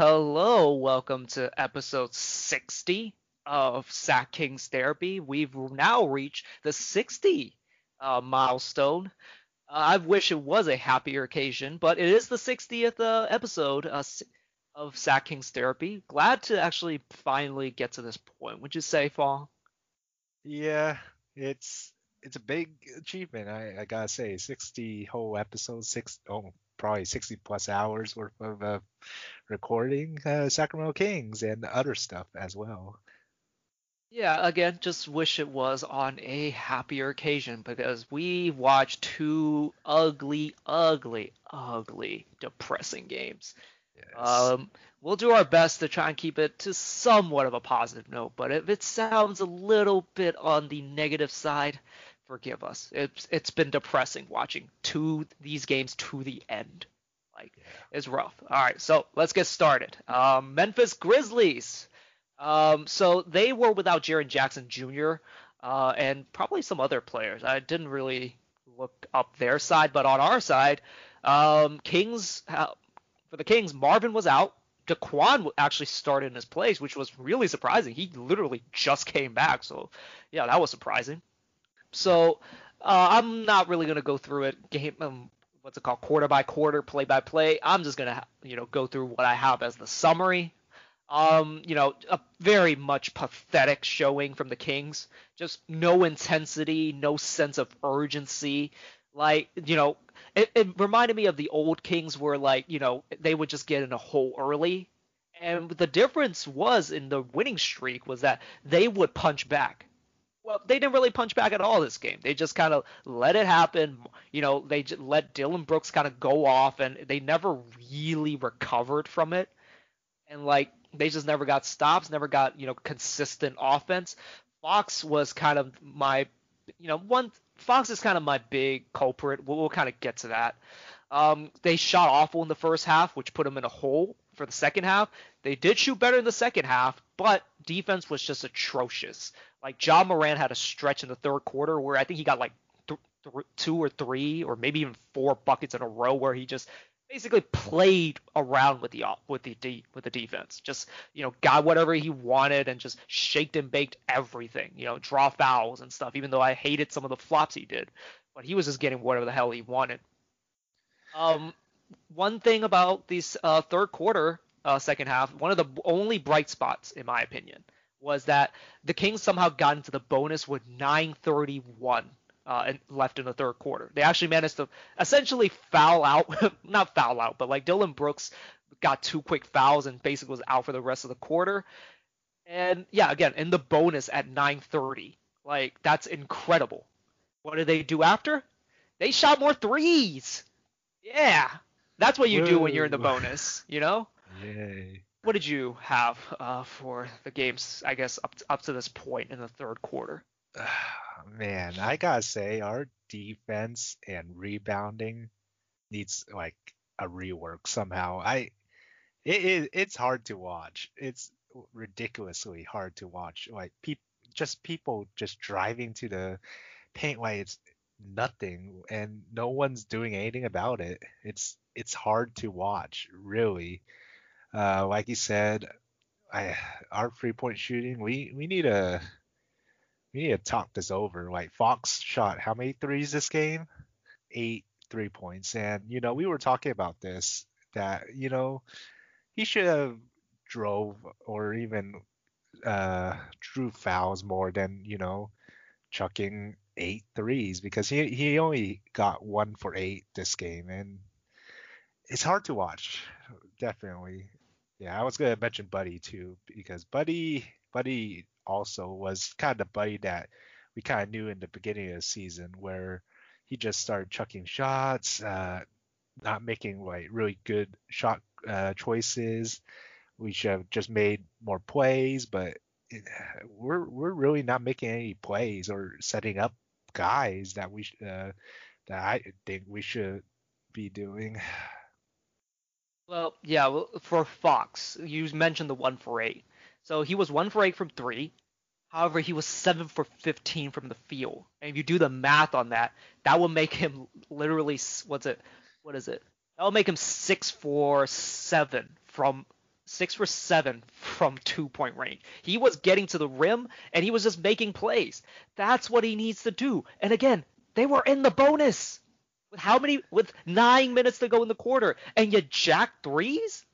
hello. Welcome to episode 60 of Sack Kings Therapy. We've now reached the 60 uh, milestone. Uh, I wish it was a happier occasion, but it is the 60th uh, episode uh, of Sack Kings Therapy. Glad to actually finally get to this point. Would you say, Fall? Yeah, it's it's a big achievement. I, I gotta say, 60 whole episodes, six oh probably 60 plus hours worth of uh, recording uh, Sacramento Kings and other stuff as well. Yeah, again, just wish it was on a happier occasion because we watched two ugly, ugly, ugly, depressing games. Yes. Um, we'll do our best to try and keep it to somewhat of a positive note, but if it sounds a little bit on the negative side, forgive us. It's it's been depressing watching two these games to the end. Like yeah. it's rough. All right, so let's get started. Um, Memphis Grizzlies. Um, so they were without Jaren Jackson Jr. Uh, and probably some other players. I didn't really look up their side, but on our side, um, Kings uh, for the Kings, Marvin was out. Daquan actually started in his place, which was really surprising. He literally just came back, so yeah, that was surprising. So uh, I'm not really gonna go through it game. Um, what's it called? Quarter by quarter, play by play. I'm just gonna you know go through what I have as the summary. Um, you know, a very much pathetic showing from the Kings. Just no intensity, no sense of urgency. Like, you know, it, it reminded me of the old Kings where like, you know, they would just get in a hole early. And the difference was in the winning streak was that they would punch back well, they didn't really punch back at all this game. They just kind of let it happen. You know, they just let Dillon Brooks kind of go off, and they never really recovered from it. And like they just never got stops, never got you know consistent offense. Fox was kind of my, you know, one. Fox is kind of my big culprit. We'll, we'll kind of get to that. Um, they shot awful in the first half, which put them in a hole for the second half. They did shoot better in the second half, but defense was just atrocious. Like Ja Morant had a stretch in the third quarter where I think he got like th- th- two or three or maybe even four buckets in a row where he just basically played around with the with the with the defense. Just you know got whatever he wanted and just shaked and baked everything. You know draw fouls and stuff. Even though I hated some of the flops he did, but he was just getting whatever the hell he wanted. Um, one thing about this uh, third quarter, uh, second half, one of the only bright spots in my opinion was that the Kings somehow got into the bonus with 9:31 uh, left in the third quarter. They actually managed to essentially foul out, not foul out, but like Dillon Brooks got two quick fouls and basically was out for the rest of the quarter. And yeah, again, in the bonus at 9:30, like that's incredible. What did they do after? They shot more threes. Yeah, that's what you do when you're in the bonus, you know? Yay what did you have uh, for the games? I guess up to, up to this point in the third quarter. Man, I gotta say our defense and rebounding needs like a rework somehow. I it, it it's hard to watch. It's ridiculously hard to watch. Like people just people just driving to the paint like it's nothing and no one's doing anything about it. It's it's hard to watch, really. Uh, like you said, I, our three point shooting, we we need to we need to talk this over. Like Fox shot how many threes this game? Eight three points, and you know we were talking about this that you know he should have drove or even uh, drew fouls more than you know chucking eight threes because he he only got one for eight this game and it's hard to watch definitely yeah, I was gonna mention Buddy too because Buddy Buddy also was kind of the Buddy that we kind of knew in the beginning of the season where he just started chucking shots, uh, not making like really good shot uh, choices. We should have just made more plays, but it, we're we're really not making any plays or setting up guys that we uh, that I think we should be doing. Well, yeah, for Fox, you mentioned the one for eight. So he was one for eight from three. However, he was seven for 15 from the field. And if you do the math on that, that will make him literally what's it? What is it? That will make him six for seven from six for seven from two point range. He was getting to the rim and he was just making plays. That's what he needs to do. And again, they were in the bonus with how many with nine minutes to go in the quarter, and you jack 3s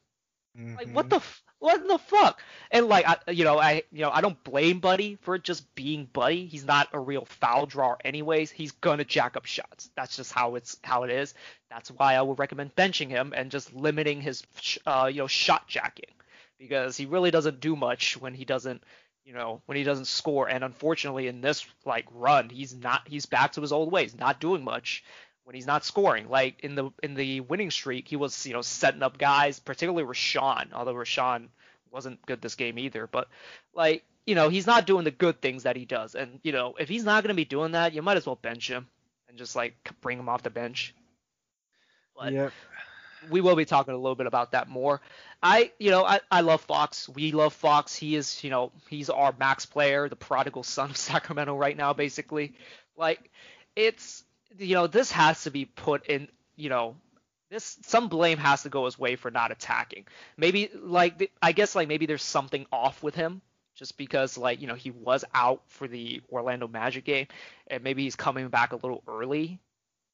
Mm-hmm. Like what the f- what the fuck? And like I, you know, I you know I don't blame Buddy for just being Buddy. He's not a real foul drawer anyways. He's gonna jack up shots. That's just how it's how it is. That's why I would recommend benching him and just limiting his uh, you know shot jacking because he really doesn't do much when he doesn't you know when he doesn't score. And unfortunately in this like run, he's not he's back to his old ways, not doing much when he's not scoring. Like in the in the winning streak, he was you know setting up guys, particularly Richaun. Although Richaun wasn't good this game either, but like you know he's not doing the good things that he does. And you know if he's not going to be doing that, you might as well bench him and just like bring him off the bench. But Yep. we will be talking a little bit about that more. I, you know, I, I love Fox. We love Fox. He is, you know, he's our max player, the prodigal son of Sacramento right now, basically. Like, it's, you know, this has to be put in, you know, this some blame has to go his way for not attacking. Maybe like I guess like maybe there's something off with him just because like you know he was out for the Orlando Magic game and maybe he's coming back a little early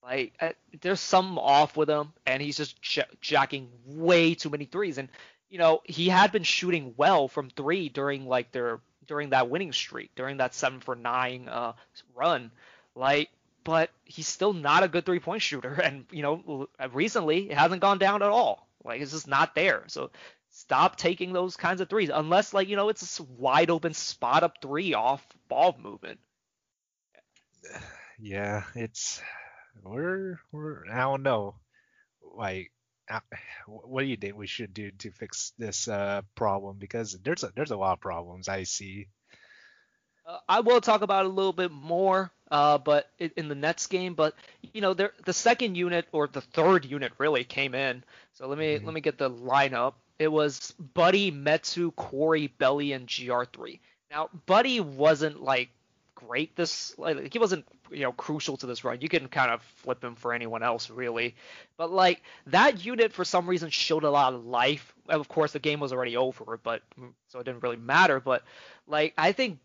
like uh, there's something off with him, and he's just j- jacking way too many threes. And you know he had been shooting well from three during like their during that winning streak, during that seven for nine uh, run. Like, but he's still not a good three point shooter, and you know recently it hasn't gone down at all. Like it's just not there. So stop taking those kinds of threes unless like you know it's a wide open spot up three off ball movement. Yeah, it's we're we're I don't know. Like, uh, what do you think we should do to fix this uh problem? Because there's a there's a lot of problems I see. I will talk about it a little bit more, uh, but in, in the Nets game. But you know, the second unit or the third unit really came in. So let me Mhm. let me get the lineup. It was Buddy, Metu, Cory, Belly, and GR3. Now, Buddy wasn't like great this like he wasn't you know crucial to this run. You can kind of flip him for anyone else really, but like that unit for some reason showed a lot of life. Of course, the game was already over, but mm, so it didn't really matter. But like I think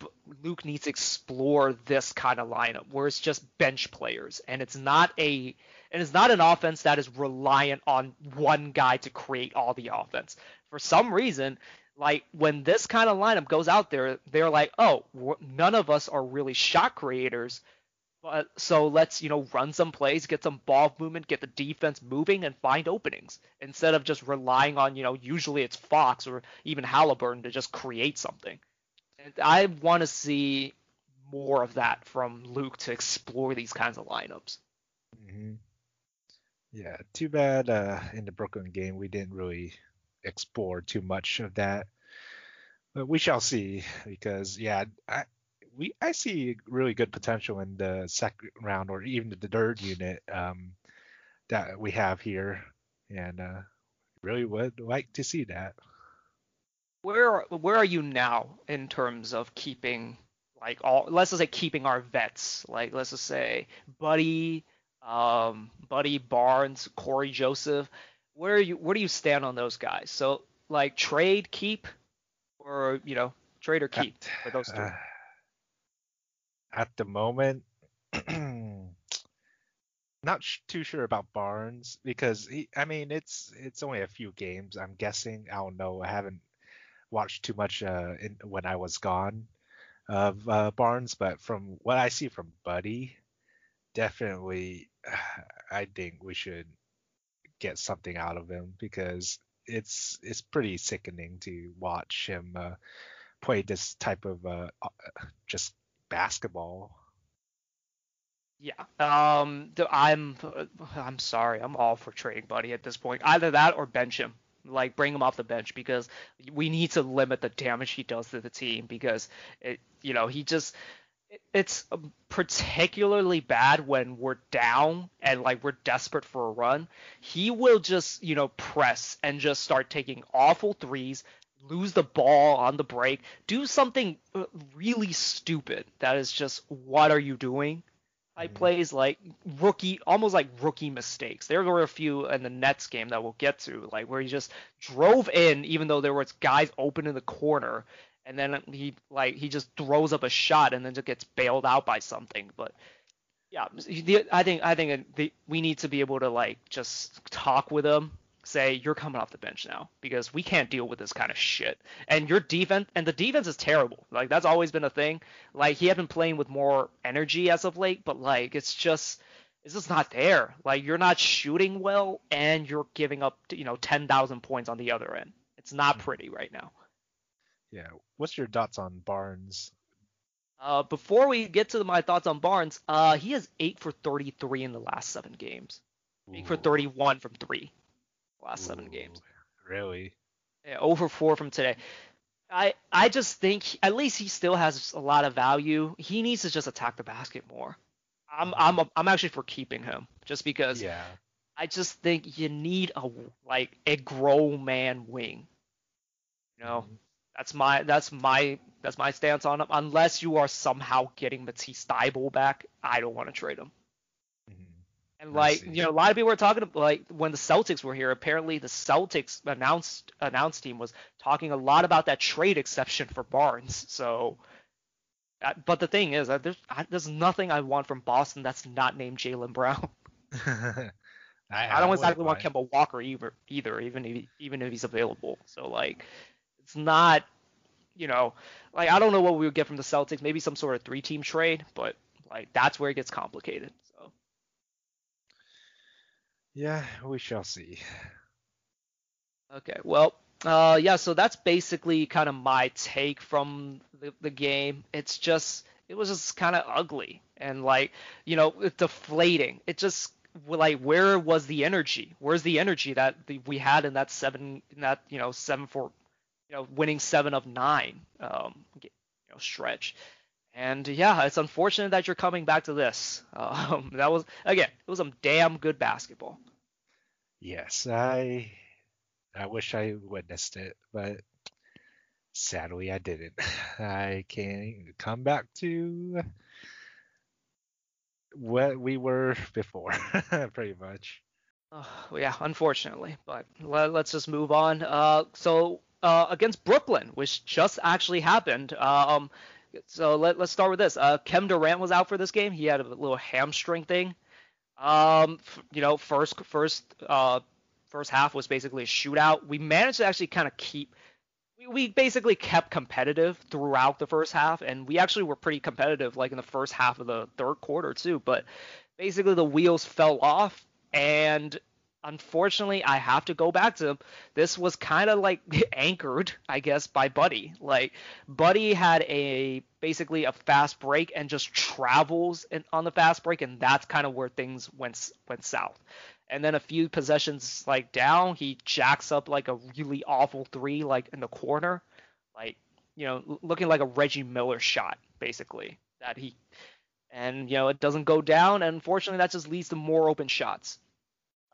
Luke needs to explore this kind of lineup where it's just bench players and it's not a and it's not an offense that is reliant on one guy to create all the offense. For some reason, like when this kind of lineup goes out there, they're like, oh, none of us are really shot creators. But so let's you know run some plays, get some ball movement, get the defense moving, and find openings instead of just relying on you know usually it's Fox or even Halliburton to just create something. And I want to see more of that from Luke to explore these kinds of lineups. hmm Yeah, too bad uh, in the Brooklyn game we didn't really explore too much of that. But we shall see because yeah, I we I see really good potential in the second round or even the third unit um, that we have here, and uh, really would like to see that. Where where are you now in terms of keeping like all let's just say keeping our vets like let's just say Buddy, um, Buddy Barnes, Cory Joseph. Where are you where do you stand on those guys? So like trade, keep, or you know trade or keep for those two. Uh, at the moment, not sh- too sure about Barnes because he, I mean, it's it's only a few games. I'm guessing. I don't know. I haven't watched too much uh, in, when I was gone of uh, Barnes, but from what I see from Buddy, definitely, I think we should get something out of him because it's it's pretty sickening to watch him uh, play this type of uh, uh, just basketball. Yeah. Um. I'm. I'm sorry. I'm all for trading Buddy at this point. Either that or bench him. Like bring him off the bench because we need to limit the damage he does to the team because it. You know he just. It- It's particularly bad when we're down and like we're desperate for a run. He will just you know press and just start taking awful threes, lose the ball on the break, do something uh, really stupid that is just what are you doing? Like Mhm. plays like rookie, almost like rookie mistakes. There were a few in the Nets game that we'll get to, like where he just drove in, even though there was guys open in the corner, and then he like he just throws up a shot and then just gets bailed out by something. But yeah, the, I think I think the, we need to be able to like just talk with him, say you're coming off the bench now because we can't deal with this kind of shit. And your defense and the defense is terrible. Like that's always been a thing. Like he had been playing with more energy as of late, but like it's just it's just not there. Like you're not shooting well and you're giving up you know 10,000 points on the other end. It's not Mhm. pretty right now. Yeah. What's your thoughts on Barnes? Uh, before we get to my thoughts on Barnes, uh, he has eight for 33 in the last seven games. Eight for 31 from three, last seven games. Really? Yeah, over four from today. I I just think at least he still has a lot of value. He needs to just attack the basket more. I'm I'm I'm actually for keeping him just because Yeah. I just think you need a like a grown man wing. You know, Mhm. That's my that's my that's my stance on him. Unless you are somehow getting Matisse Thybulle back, I don't want to trade him. Mhm. And like you know, a lot of people were talking about like when the Celtics were here. Apparently, the Celtics announced announced team was talking a lot about that trade exception for Barnes. So, uh, but the thing is, uh, there's there's nothing I want from Boston that's not named Jaylen Brown. I, I don't wouldn't exactly want. Kemba Walker either, either even if even if he's available. So like, it's not, you know, like I don't know what we would get from the Celtics. Maybe some sort of three team trade, but like that's where it gets complicated. So. Yeah, we shall see. Okay, well, uh, yeah, so that's basically kind of my take from the, the game. It's just, it was just kind of ugly and like, you know, it's deflating. It just, like, where was the energy? Where's the energy that the, we had in that seven, in that, you know, seven for, you know, winning seven of nine, um, you know, stretch. And yeah, it's unfortunate that you're coming back to this. Um, that was, again, it was some damn good basketball. Yes, I I wish I witnessed it, but sadly I didn't. I can't come back to what we were before, pretty much. Uh, yeah, unfortunately, but let, us just move on. Uh, so uh, against Brooklyn, which just actually happened. Um, so let, let's start with this. Uh, Kem Durant was out for this game. He had a little hamstring thing. Um, f- you know, first first uh, first half was basically a shootout. We managed to actually kind of keep. We, we basically kept competitive throughout the first half, and we actually were pretty competitive, like in the first half of the third quarter too. But basically, the wheels fell off, and unfortunately, I have to go back to this was kind of like anchored, I guess, by Buddy. Like Buddy had a basically a fast break and just travels in, on the fast break, and that's kind of where things went went south. And then a few possessions like down, he jacks up like a really awful three, like in the corner, like you know, looking like a Reggie Miller shot, basically. That he, and you know, it doesn't go down, and unfortunately, that just leads to more open shots.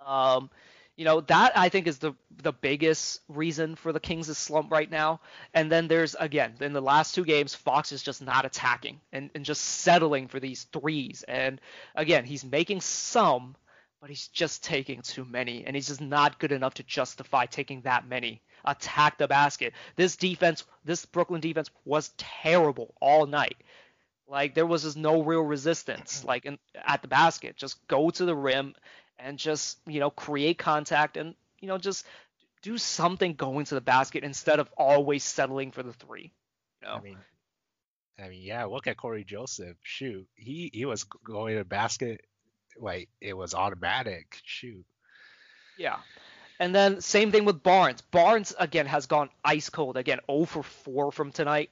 Um, you know, that I think is the the biggest reason for the Kings' slump right now. And then there's again in the last two games, Fox is just not attacking and, and just settling for these threes. And again, he's making some, but he's just taking too many, and he's just not good enough to justify taking that many. Attack the basket. This defense, this Brooklyn defense was terrible all night. Like there was just no real resistance, like in, at the basket. Just go to the rim and just you know create contact and you know just do something going to the basket instead of always settling for the three. You know? I mean, I mean, yeah. Look at Cory Joseph. Shoot, he he was going to the basket like it was automatic. Shoot. Yeah. And then same thing with Barnes. Barnes again has gone ice cold again, 0 for 4 from tonight.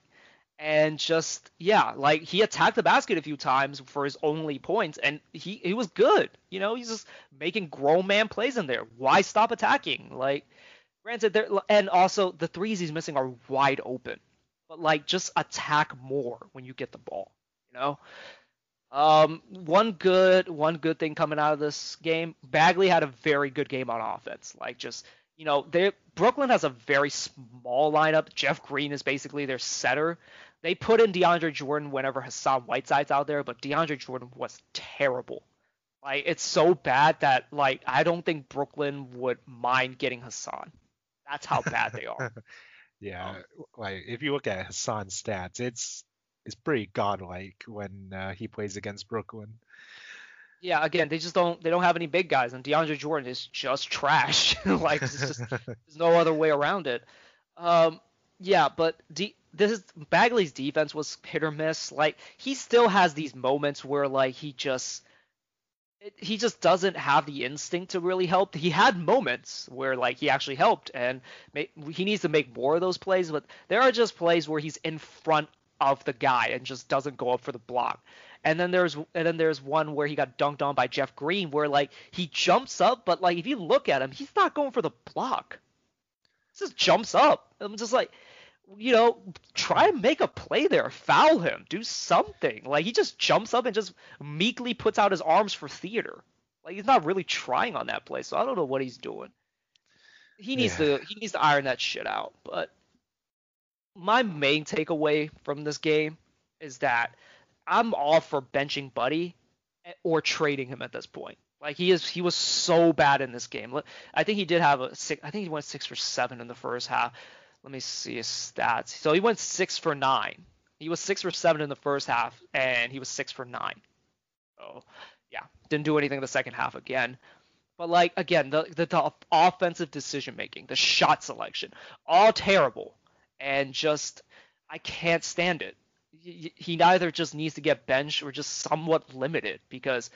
And just yeah, like he attacked the basket a few times for his only points, and he he was good. You know, he's just making grown man plays in there. Why stop attacking? Like, granted, there and also the threes he's missing are wide open, but like just attack more when you get the ball. You know, um, one good one good thing coming out of this game, Bagley had a very good game on offense. Like just you know, they Brooklyn has a very small lineup. Jeff Green is basically their setter. They put in DeAndre Jordan whenever Hassan Whiteside's out there, but DeAndre Jordan was terrible. Like it's so bad that like I don't think Brooklyn would mind getting Hassan. That's how bad they are. yeah, um, like if you look at Hassan's stats, it's it's pretty godlike when uh, he plays against Brooklyn yeah, again, they just don't they don't have any big guys, and DeAndre Jordan is just trash. like just, there's no other way around it. Um, yeah, but D, this is Bagley's defense was hit or miss. Like he still has these moments where like he just it, he just doesn't have the instinct to really help. He had moments where like he actually helped, and he needs to make more of those plays. But there are just plays where he's in front of the guy and just doesn't go up for the block. And then there's and then there's one where he got dunked on by Jeff Green where like he jumps up, but like if you look at him, he's not going for the block. He just jumps up. I'm just like, you know, try and make a play there, foul him, do something. Like he just jumps up and just meekly puts out his arms for theater. Like he's not really trying on that play, so I don't know what he's doing. He needs yeah. to he needs to iron that shit out. But my main takeaway from this game is that I'm all for benching Buddy or trading him at this point. Like he is, he was so bad in this game. I think he did have a six. I think he went six for seven in the first half. Let me see his stats. So he went six for nine. He was six for seven in the first half, and he was six for nine. So yeah, didn't do anything in the second half again. But like again, the the, the offensive decision making, the shot selection, all terrible, and just I can't stand it he neither just needs to get benched or just somewhat limited because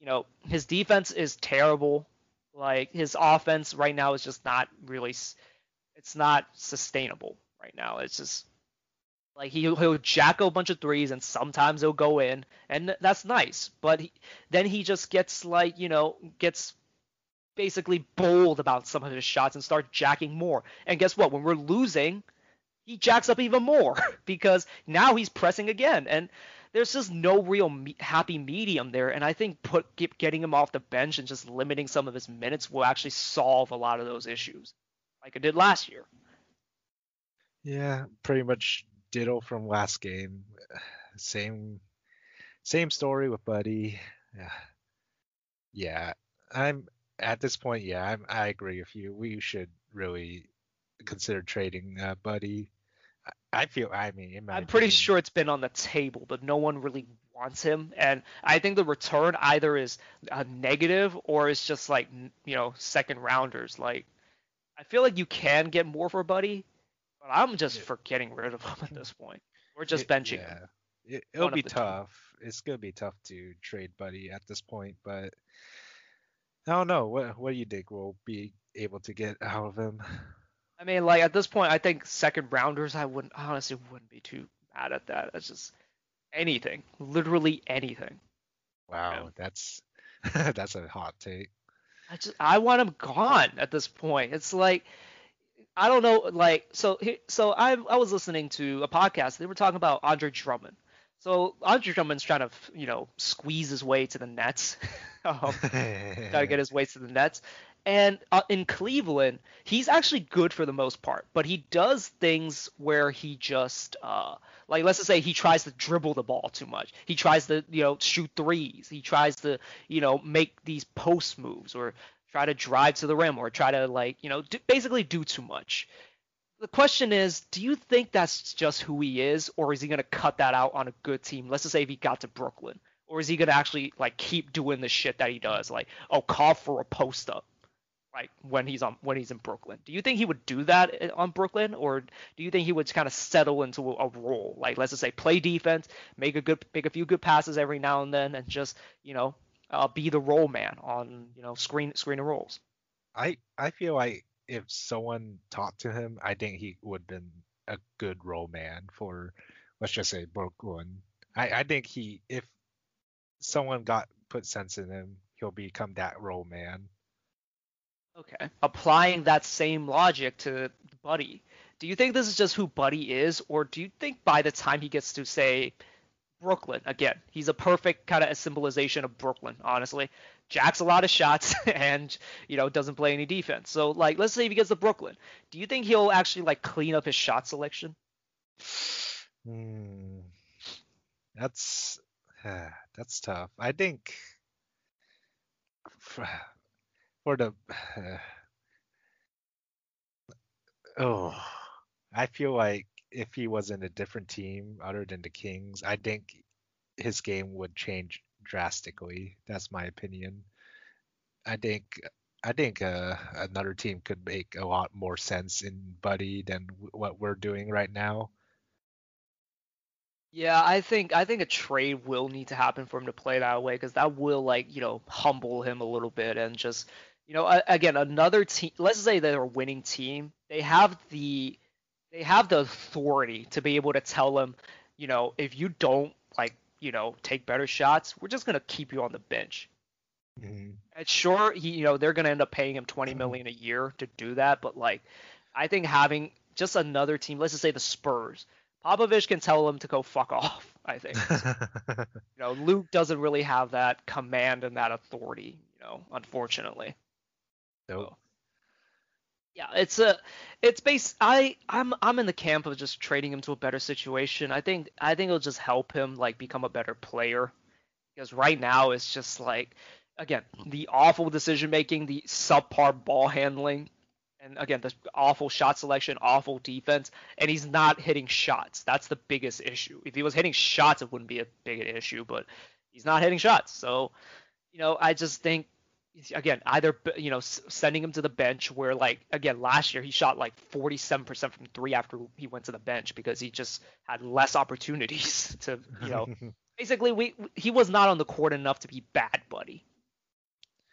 you know his defense is terrible. Like his offense right now is just not really it's not sustainable right now. It's just like he, he'll jack a bunch of threes and sometimes he'll go in and that's nice. But he, then he just gets like you know gets basically bold about some of his shots and start jacking more. And guess what? When we're losing, he jacks up even more because now he's pressing again. And there's just no real me- happy medium there. And i think put get, getting him off the bench and just limiting some of his minutes will actually solve a lot of those issues like it did last year. Yeah pretty much ditto from last game. Same same story with buddy. Yeah. Yeah i'm at this point yeah I'm, i agree with you. We should really consider trading uh, Buddy. I feel. I mean, I'm opinion, pretty sure it's been on the table, but no one really wants him. And I think the return either is a negative or it's just like you know second rounders. Like I feel like you can get more for Buddy, but I'm just yeah. for getting rid of him at this point. We're just it, benching yeah. him. It, will be tough. Two. It's gonna be tough to trade Buddy at this point, but I don't know. What what do you think we'll be able to get out of him? I mean, like at this point, I think second rounders, I wouldn't honestly wouldn't be too mad at that. It's just anything, literally anything. Wow, that's that's a hot take. I just I want him gone at this point. It's like I don't know, like so so I I was listening to a podcast. They were talking about Andre Drummond. So Andre Drummond's trying to you know squeeze his way to the Nets, um, try to get his way to the Nets, and uh, in Cleveland, he's actually good for the most part, but he does things where he just, uh, like let's just say he tries to dribble the ball too much. He tries to, you know, shoot threes. He tries to, you know, make these post moves or try to drive to the rim or try to like, you know, do, basically do too much. The question is, do you think that's just who he is, or is he gonna cut that out on a good team? Let's just say if he got to Brooklyn, or is he gonna actually like keep doing the shit that he does, like oh call for a post up? Like when he's on when he's in Brooklyn. Do you think he would do that eh, on Brooklyn, or do you think he would kind of settle into a, role? Like let's just say play defense, make a good make a few good passes every now and then, and just you know uh, be the role man on you know screen screen and rolls. I I feel like if someone talked to him, I think he would have been a good role man for let's just say Brooklyn. I I think he if someone got put sense in him, he'll become that role man. Okay. Applying that same logic to Buddy, do you think this is just who Buddy is, or do you think by the time he gets to say Brooklyn again. He's a perfect kind of a symbolization of Brooklyn, honestly. Jacks a lot of shots and you know doesn't play any defense. So like, let's say if he gets to Brooklyn, do you think he'll actually like clean up his shot selection? Hmm. That's that's tough. I think for, the oh, I feel like if he was in a different team other than the Kings, I think his game would change drastically. That's my opinion. I think I think uh, another team could make a lot more sense in Buddy than what we're doing right now. Yeah, I think I think a trade will need to happen for him to play that way because that will like you know humble him a little bit and just you know again another team. Let's say they're a winning team. They have the they have the authority to be able to tell them, you know, if you don't like you know take better shots, we're just gonna keep you on the bench. Mm-hmm. And sure, he you know they're gonna end up paying him 20 million a year to do that, but like I think having just another team, let's just say the Spurs Popovich can tell them to go fuck off. I think. you know, Luke doesn't really have that command and that authority. You know, unfortunately. So, oh. yeah, it's a, it's base. I I'm I'm in the camp of just trading him to a better situation. I think I think it'll just help him like become a better player, because right now it's just like, again, the awful decision making, the subpar ball handling, and again, the awful shot selection, awful defense, and he's not hitting shots. That's the biggest issue. If he was hitting shots, it wouldn't be a big issue, but he's not hitting shots. So, you know, I just think again, either you know, sending him to the bench where like again last year he shot like 47% from three after he went to the bench because he just had less opportunities to, you know, basically we he was not on the court enough to be bad, buddy.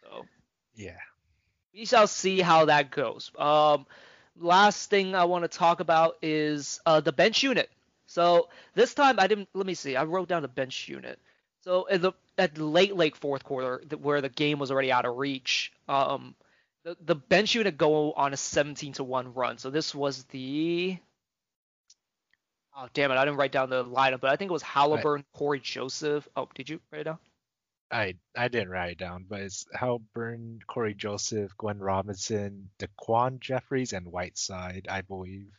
So yeah we shall see how that goes. Um, last thing I want to talk about is uh, the bench unit. So this time I didn't. Let me see. I wrote down the bench unit. So at the at late late fourth quarter, where the game was already out of reach, um, the the bench unit go on a 17 to one run. So this was the. Oh damn it! I didn't write down the lineup, but I think it was Halliburton, Cory Joseph. Oh, did you write it down? I I didn't write it down, but it's Halliburton, Cory Joseph, Glenn Robinson, Daquan Jeffries, and Whiteside, I believe.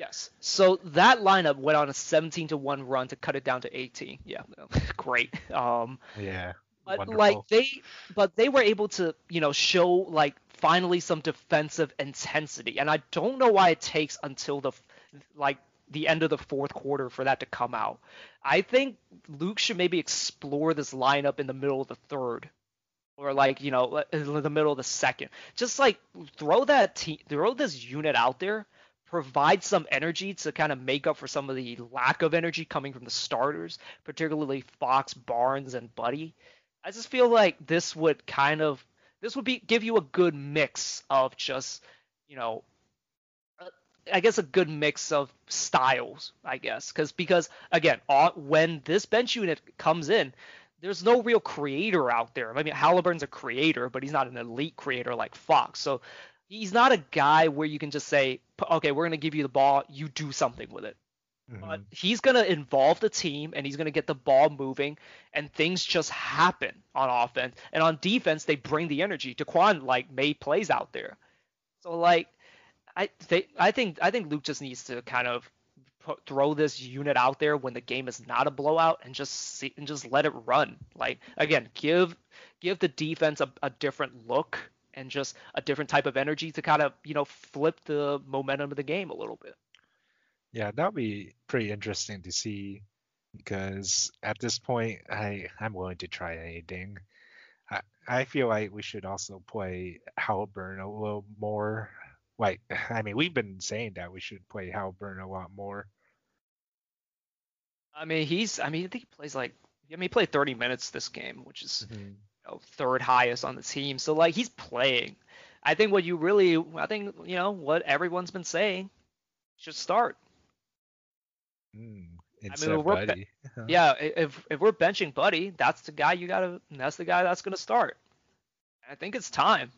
Yes. So that lineup went on a 17 to one run to cut it down to 18. Yeah, great. Um, yeah. But wonderful. like they, but they were able to, you know, show like finally some defensive intensity, and I don't know why it takes until the like the end of the fourth quarter for that to come out. I think Luke should maybe explore this lineup in the middle of the third, or like you know in the middle of the second. Just like throw that te- throw this unit out there, provide some energy to kind of make up for some of the lack of energy coming from the starters, particularly Fox, Barnes, and Buddy. I just feel like this would kind of this would be give you a good mix of just you know uh, I guess a good mix of styles, I guess, because because again, when this bench unit comes in, there's no real creator out there. I mean, Halliburton's a creator, but he's not an elite creator like Fox. So he's not a guy where you can just say, okay, we're gonna give you the ball, you do something with it. Mm-hmm. But he's gonna involve the team and he's gonna get the ball moving, and things just happen on offense and on defense. They bring the energy. Daquan like made plays out there, so like I th- I think I think Luke just needs to kind of put, throw this unit out there when the game is not a blowout and just see and just let it run. Like again, give give the defense a, a different look and just a different type of energy to kind of you know flip the momentum of the game a little bit. Yeah, that'd be pretty interesting to see because at this point I I'm willing to try anything. I I feel like we should also play Halliburton a little more like, I mean, we've been saying that we should play Halliburton a lot more. I mean, he's. I mean, I think he plays like. I mean, he played 30 minutes this game, which is mm-hmm. You know, third highest on the team. So like, he's playing. I think what you really, I think you know what everyone's been saying, should start. Mm, I mean, we're, Buddy. yeah, if if we're benching Buddy, that's the guy you gotta. That's the guy that's gonna start. I think it's time.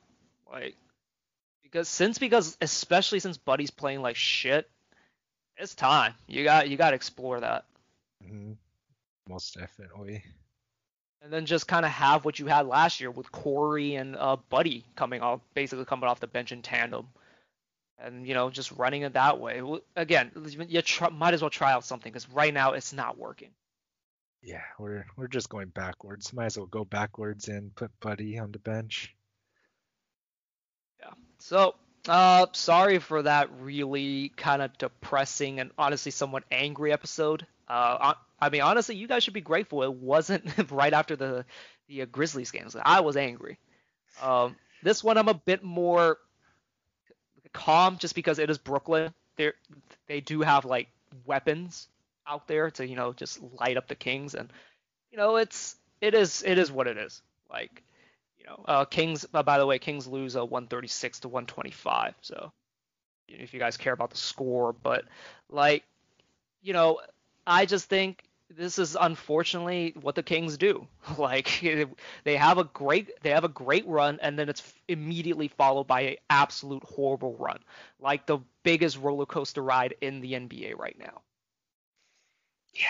Like, because since because especially since Buddy's playing like shit, it's time. You got you got to explore that. Mm-hmm. Most definitely. And then just kind of have what you had last year with Cory and uh, Buddy coming off, basically coming off the bench in tandem, and you know just running it that way. Again, you try, might as well try out something because right now it's not working. Yeah, we're we're just going backwards. Might as well go backwards and put Buddy on the bench. Yeah. So, uh, sorry for that really kind of depressing and honestly somewhat angry episode. Uh, I mean, honestly, you guys should be grateful it wasn't right after the the uh, Grizzlies games. I was angry. Um, this one I'm a bit more calm just because it is Brooklyn. They they do have like weapons out there to you know just light up the Kings, and you know it's it is it is what it is. Like you know, uh, Kings. Uh, by the way, Kings lose a uh, 136 to 125. So if you guys care about the score, but like you know, I just think this is unfortunately what the Kings do. Like they have a great they have a great run and then it's immediately followed by an absolute horrible run. Like the biggest roller coaster ride in the NBA right now. Yeah.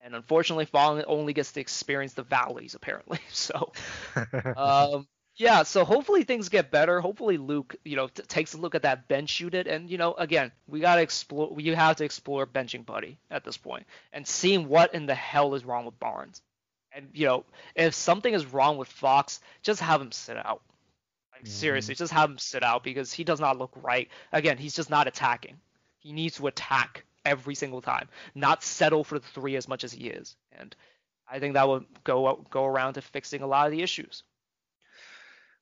And unfortunately, Fallen only gets to experience the valleys apparently. So, um, yeah, so hopefully things get better. Hopefully Luke, you know, t- takes a look at that bench unit, and you know, again, we gotta explore. You have to explore benching Buddy at this point and seeing what in the hell is wrong with Barnes. And you know, if something is wrong with Fox, just have him sit out. Like mm-hmm. seriously, just have him sit out because he does not look right. Again, he's just not attacking. He needs to attack every single time, not settle for the three as much as he is. And I think that would go go around to fixing a lot of the issues.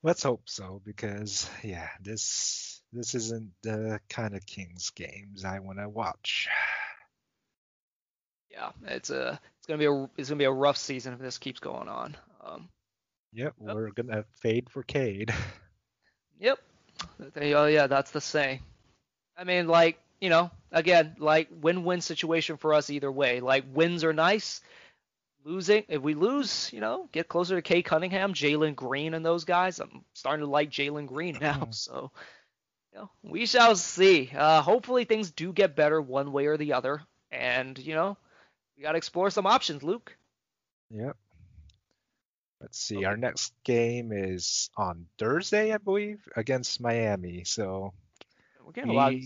Let's hope so, because yeah, this this isn't the kind of Kings games I want to watch. Yeah, it's a it's gonna be a it's gonna be a rough season if this keeps going on. Um, yep, yep, we're gonna fade for Cade. Yep. Oh yeah, that's the same. I mean, like you know, again, like win-win situation for us either way. Like wins are nice, losing, if we lose, you know, get closer to Cade Cunningham, Jalen Green, and those guys. I'm starting to like Jalen Green now, so you know, we shall see. Uh, hopefully things do get better one way or the other, and you know, we got to explore some options, Luke. Yep. Let's see. Okay. Our next game is on Thursday, I believe, against Miami. So we're getting we, a lot of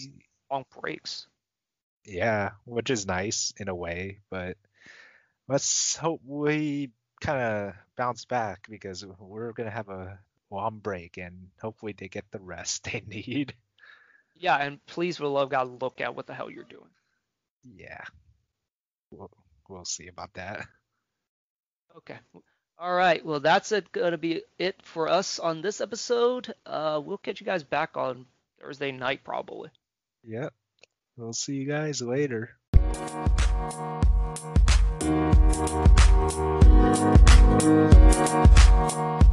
long breaks. Yeah, which is nice in a way, but let's hope we kind of bounce back because we're gonna have a long break and hopefully they get the rest they need. Yeah, and please, for the love God, look at what the hell you're doing. Yeah, we'll, we'll see about that. Okay. All right. Well, that's it. Gonna be it for us on this episode. Uh, we'll catch you guys back on Thursday night probably. Yep. We'll see you guys later. We'll be right.